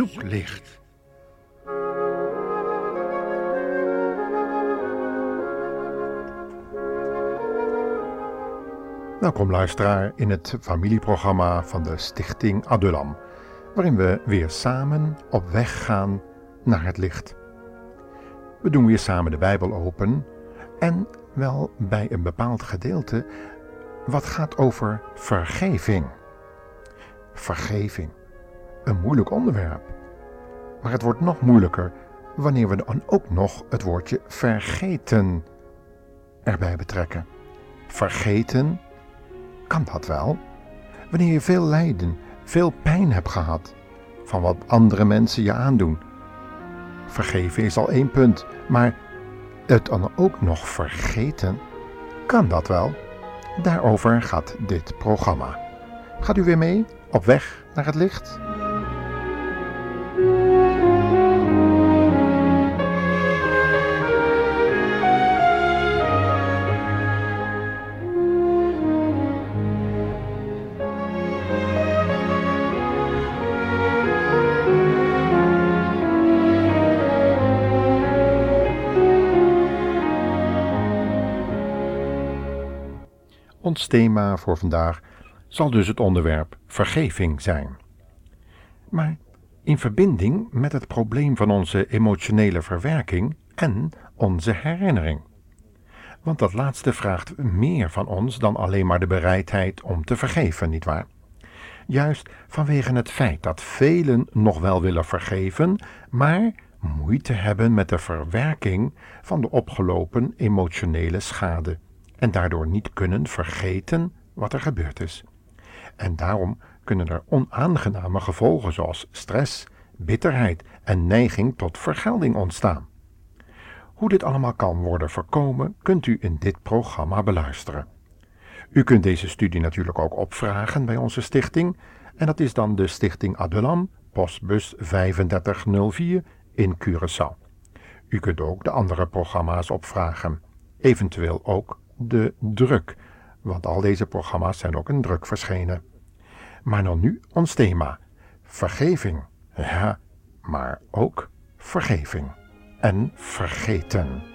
zoeklicht. Welkom luisteraar in het familieprogramma van de Stichting Adulam, waarin we weer samen op weg gaan naar het licht. We doen weer samen de Bijbel open en wel bij een bepaald gedeelte wat gaat over vergeving. Vergeving, een moeilijk onderwerp. Maar het wordt nog moeilijker wanneer we dan ook nog het woordje vergeten erbij betrekken. Vergeten, kan dat wel? Wanneer je veel lijden, veel pijn hebt gehad van wat andere mensen je aandoen. Vergeven is al één punt, maar het dan ook nog vergeten, kan dat wel? Daarover gaat dit programma. Gaat u weer mee op weg naar het licht? Thema voor vandaag zal dus het onderwerp vergeving zijn. Maar in verbinding met het probleem van onze emotionele verwerking en onze herinnering. Want dat laatste vraagt meer van ons dan alleen maar de bereidheid om te vergeven, nietwaar? Juist vanwege het feit dat velen nog wel willen vergeven, maar moeite hebben met de verwerking van de opgelopen emotionele schade en daardoor niet kunnen vergeten wat er gebeurd is. En daarom kunnen er onaangename gevolgen zoals stress, bitterheid en neiging tot vergelding ontstaan. Hoe dit allemaal kan worden voorkomen, kunt u in dit programma beluisteren. U kunt deze studie natuurlijk ook opvragen bij onze stichting, en dat is dan de Stichting Adulam, postbus 3504 in Curaçao. U kunt ook de andere programma's opvragen, eventueel ook de druk, want al deze programma's zijn ook in druk verschenen. Maar dan nu ons thema: vergeving. Ja, maar ook vergeving en vergeten.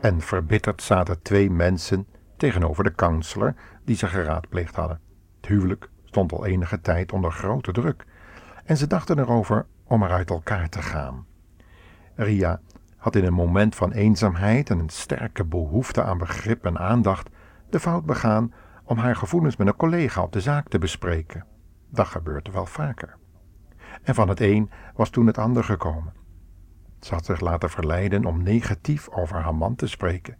En verbitterd zaten twee mensen tegenover de kanselier die ze geraadpleegd hadden. Het huwelijk stond al enige tijd onder grote druk en ze dachten erover om er uit elkaar te gaan. Ria had in een moment van eenzaamheid en een sterke behoefte aan begrip en aandacht de fout begaan om haar gevoelens met een collega op de zaak te bespreken. Dat gebeurde wel vaker. En van het een was toen het ander gekomen. Ze had zich laten verleiden om negatief over haar man te spreken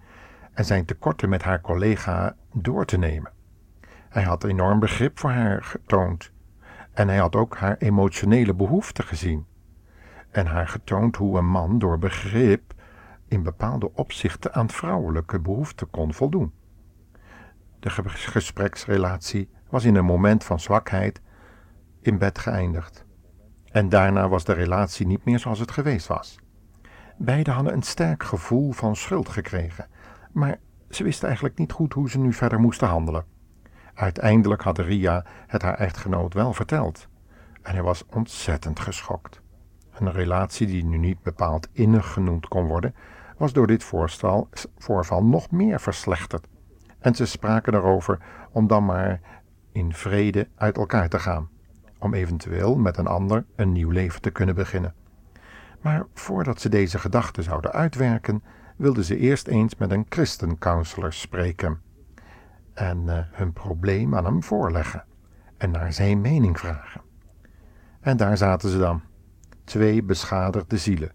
en zijn tekorten met haar collega door te nemen. Hij had enorm begrip voor haar getoond en hij had ook haar emotionele behoeften gezien en haar getoond hoe een man door begrip in bepaalde opzichten aan vrouwelijke behoeften kon voldoen. De gespreksrelatie was in een moment van zwakheid in bed geëindigd. En daarna was de relatie niet meer zoals het geweest was. Beiden hadden een sterk gevoel van schuld gekregen, maar ze wisten eigenlijk niet goed hoe ze nu verder moesten handelen. Uiteindelijk had Ria het haar echtgenoot wel verteld, en hij was ontzettend geschokt. Een relatie die nu niet bepaald innig genoemd kon worden, was door dit voorstel, voorval nog meer verslechterd. En ze spraken erover om dan maar in vrede uit elkaar te gaan, om eventueel met een ander een nieuw leven te kunnen beginnen. Maar voordat ze deze gedachten zouden uitwerken, wilden ze eerst eens met een christencounselor spreken en uh, hun probleem aan hem voorleggen en naar zijn mening vragen. En daar zaten ze dan, twee beschadigde zielen,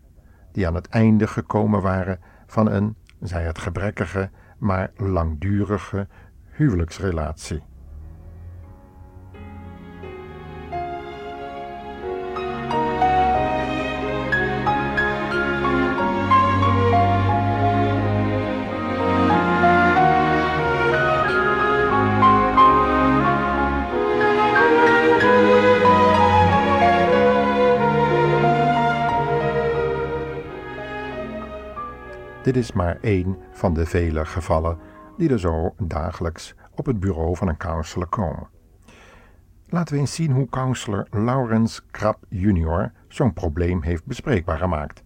die aan het einde gekomen waren van een, zij het gebrekkige, maar langdurige huwelijksrelatie. Dit is maar één van de vele gevallen die er zo dagelijks op het bureau van een counselor komen. Laten we eens zien hoe counselor Lawrence Krab Jr. zo'n probleem heeft bespreekbaar gemaakt.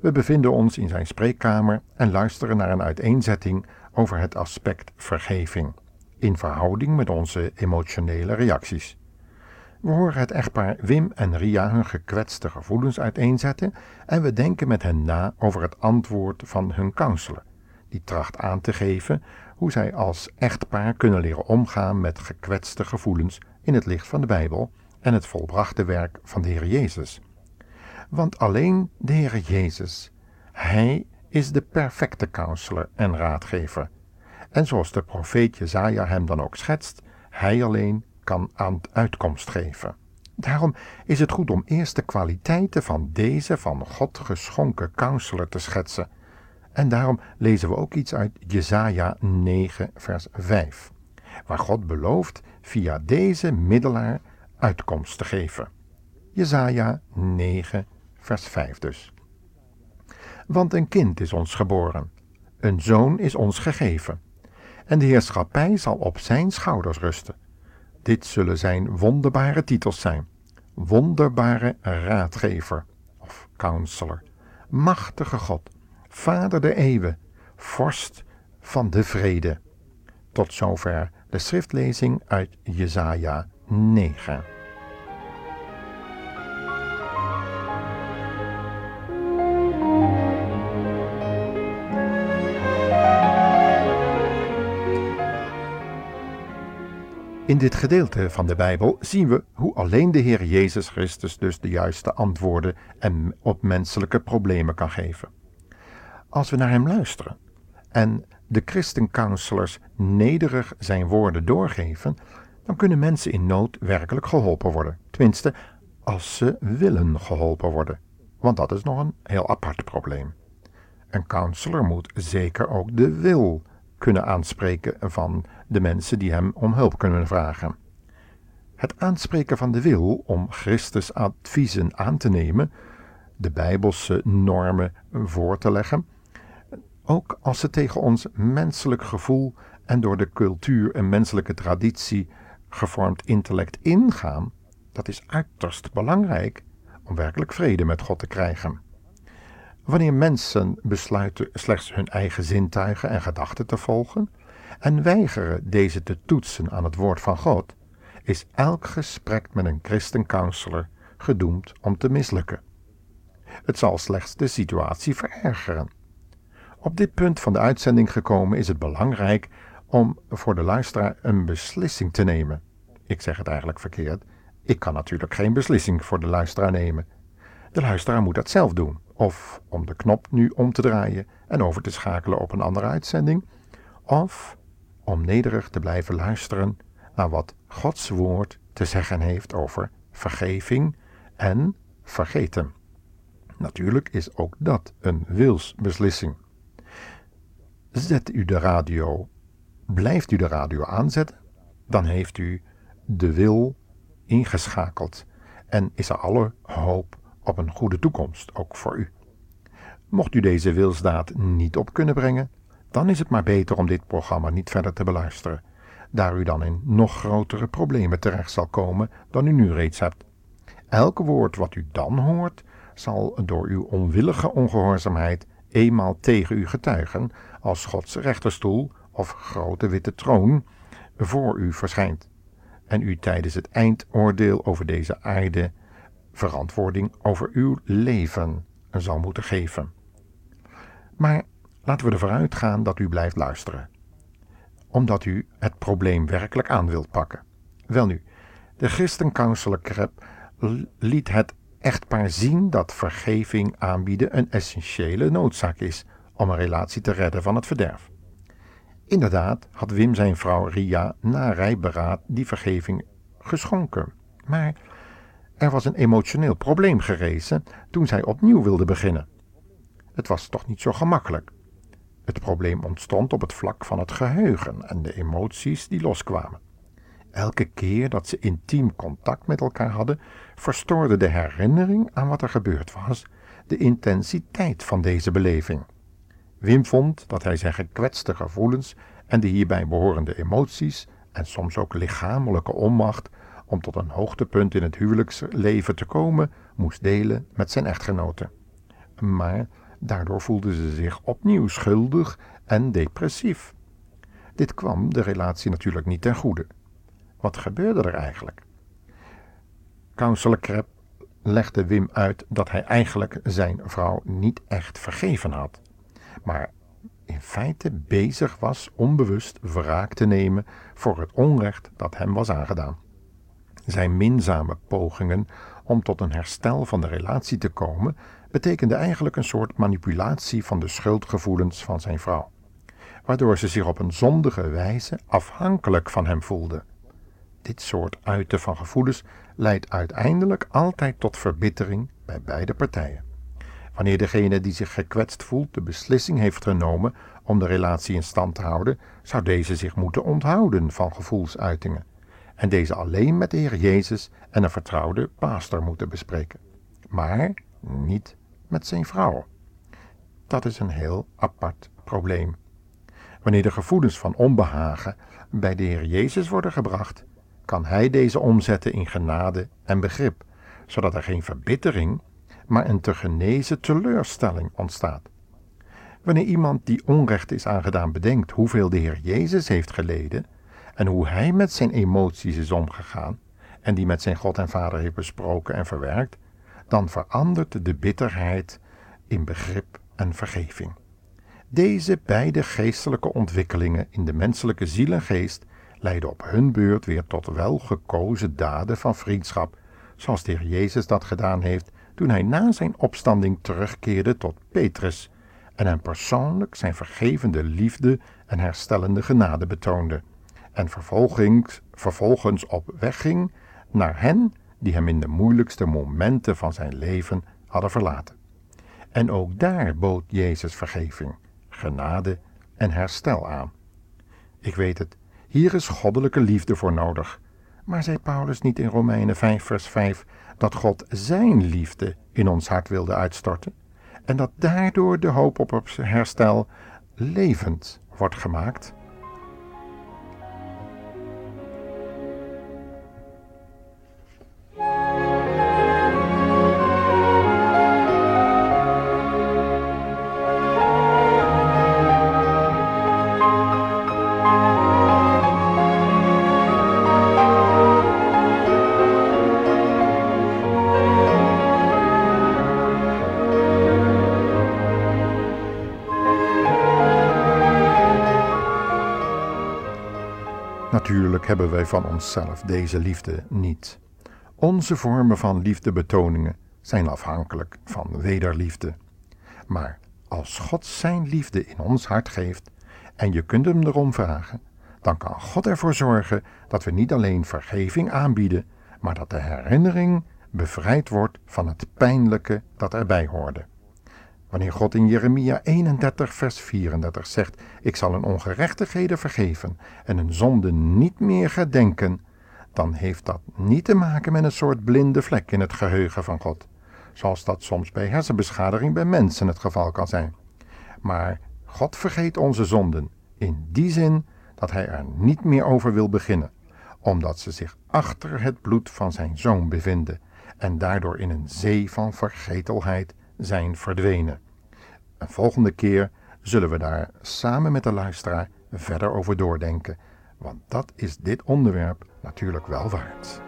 We bevinden ons in zijn spreekkamer en luisteren naar een uiteenzetting over het aspect vergeving, in verhouding met onze emotionele reacties. We horen het echtpaar Wim en Ria hun gekwetste gevoelens uiteenzetten en we denken met hen na over het antwoord van hun counselor, die tracht aan te geven hoe zij als echtpaar kunnen leren omgaan met gekwetste gevoelens in het licht van de Bijbel en het volbrachte werk van de Heer Jezus. Want alleen de Heer Jezus, Hij is de perfecte counselor en raadgever. En zoals de profeet Jezaja hem dan ook schetst, Hij alleen aan uitkomst geven. Daarom is het goed om eerst de kwaliteiten van deze van God geschonken counselor te schetsen. En daarom lezen we ook iets uit Jesaja 9 vers 5, waar God belooft via deze middelaar uitkomst te geven. Jesaja 9 vers 5 dus. Want een kind is ons geboren, een zoon is ons gegeven, en de heerschappij zal op zijn schouders rusten. Dit zullen zijn wonderbare titels zijn. Wonderbare raadgever of counselor, machtige God, Vader der eeuwen, vorst van de vrede. Tot zover de schriftlezing uit Jesaja 9. In dit gedeelte van de Bijbel zien we hoe alleen de Heer Jezus Christus dus de juiste antwoorden en op menselijke problemen kan geven. Als we naar Hem luisteren en de christencounselors nederig zijn woorden doorgeven, dan kunnen mensen in nood werkelijk geholpen worden. Tenminste, als ze willen geholpen worden. Want dat is nog een heel apart probleem. Een counselor moet zeker ook de wil kunnen aanspreken van de mensen die hem om hulp kunnen vragen. Het aanspreken van de wil om Christus adviezen aan te nemen, de bijbelse normen voor te leggen, ook als ze tegen ons menselijk gevoel en door de cultuur en menselijke traditie gevormd intellect ingaan, dat is uiterst belangrijk om werkelijk vrede met God te krijgen. Wanneer mensen besluiten slechts hun eigen zintuigen en gedachten te volgen en weigeren deze te toetsen aan het woord van God, is elk gesprek met een christencounselor gedoemd om te mislukken. Het zal slechts de situatie verergeren. Op dit punt van de uitzending gekomen is het belangrijk om voor de luisteraar een beslissing te nemen. Ik zeg het eigenlijk verkeerd. Ik kan natuurlijk geen beslissing voor de luisteraar nemen. De luisteraar moet dat zelf doen of om de knop nu om te draaien en over te schakelen op een andere uitzending, of om nederig te blijven luisteren naar wat Gods woord te zeggen heeft over vergeving en vergeten. Natuurlijk is ook dat een wilsbeslissing. Zet u de radio, blijft u de radio aanzetten, dan heeft u de wil ingeschakeld en is er alle hoop een goede toekomst, ook voor u. Mocht u deze wilsdaad niet op kunnen brengen, dan is het maar beter om dit programma niet verder te beluisteren, daar u dan in nog grotere problemen terecht zal komen dan u nu reeds hebt. Elk woord wat u dan hoort, zal door uw onwillige ongehoorzaamheid eenmaal tegen u getuigen, als Gods rechterstoel of grote witte troon voor u verschijnt. en u tijdens het eindoordeel over deze aarde verantwoording over uw leven zal moeten geven. Maar laten we ervoor uitgaan dat u blijft luisteren, omdat u het probleem werkelijk aan wilt pakken. Welnu, de christencounselor Krep liet het echtpaar zien dat vergeving aanbieden een essentiële noodzaak is om een relatie te redden van het verderf. Inderdaad had Wim zijn vrouw Ria na rijberaad die vergeving geschonken. Maar er was een emotioneel probleem gerezen toen zij opnieuw wilde beginnen. Het was toch niet zo gemakkelijk. Het probleem ontstond op het vlak van het geheugen en de emoties die loskwamen. Elke keer dat ze intiem contact met elkaar hadden, verstoorde de herinnering aan wat er gebeurd was de intensiteit van deze beleving. Wim vond dat hij zijn gekwetste gevoelens en de hierbij behorende emoties en soms ook lichamelijke onmacht om tot een hoogtepunt in het huwelijksleven te komen, moest delen met zijn echtgenote. Maar daardoor voelde ze zich opnieuw schuldig en depressief. Dit kwam de relatie natuurlijk niet ten goede. Wat gebeurde er eigenlijk? Counselor Krep legde Wim uit dat hij eigenlijk zijn vrouw niet echt vergeven had, maar in feite bezig was onbewust wraak te nemen voor het onrecht dat hem was aangedaan. Zijn minzame pogingen om tot een herstel van de relatie te komen betekende eigenlijk een soort manipulatie van de schuldgevoelens van zijn vrouw, waardoor ze zich op een zondige wijze afhankelijk van hem voelde. Dit soort uiten van gevoelens leidt uiteindelijk altijd tot verbittering bij beide partijen. Wanneer degene die zich gekwetst voelt de beslissing heeft genomen om de relatie in stand te houden, zou deze zich moeten onthouden van gevoelsuitingen en deze alleen met de Heer Jezus en een vertrouwde pastor moeten bespreken, maar niet met zijn vrouw. Dat is een heel apart probleem. Wanneer de gevoelens van onbehagen bij de Heer Jezus worden gebracht, kan Hij deze omzetten in genade en begrip, zodat er geen verbittering, maar een te genezen teleurstelling ontstaat. Wanneer iemand die onrecht is aangedaan bedenkt hoeveel de Heer Jezus heeft geleden en hoe Hij met zijn emoties is omgegaan en die met zijn God en Vader heeft besproken en verwerkt, dan verandert de bitterheid in begrip en vergeving. Deze beide geestelijke ontwikkelingen in de menselijke ziel en geest leiden op hun beurt weer tot welgekozen daden van vriendschap, zoals de Heer Jezus dat gedaan heeft toen hij na zijn opstanding terugkeerde tot Petrus en hem persoonlijk zijn vergevende liefde en herstellende genade betoonde, en vervolgens, vervolgens op weg ging naar hen die hem in de moeilijkste momenten van zijn leven hadden verlaten. En ook daar bood Jezus vergeving, genade en herstel aan. Ik weet het, hier is goddelijke liefde voor nodig. Maar zei Paulus niet in Romeinen 5, vers 5 dat God zijn liefde in ons hart wilde uitstorten? En dat daardoor de hoop op herstel levend wordt gemaakt? Hebben wij van onszelf deze liefde niet. Onze vormen van liefdebetoningen zijn afhankelijk van wederliefde. Maar als God zijn liefde in ons hart geeft en je kunt hem erom vragen, dan kan God ervoor zorgen dat we niet alleen vergeving aanbieden, maar dat de herinnering bevrijd wordt van het pijnlijke dat erbij hoorde. Wanneer God in Jeremia 31, vers 34 zegt: Ik zal een ongerechtigheden vergeven en een zonde niet meer gedenken, dan heeft dat niet te maken met een soort blinde vlek in het geheugen van God, zoals dat soms bij hersenbeschadiging bij mensen het geval kan zijn. Maar God vergeet onze zonden in die zin dat Hij er niet meer over wil beginnen, omdat ze zich achter het bloed van Zijn zoon bevinden en daardoor in een zee van vergetelheid zijn verdwenen. Een volgende keer zullen we daar samen met de luisteraar verder over doordenken, want dat is dit onderwerp natuurlijk wel waard.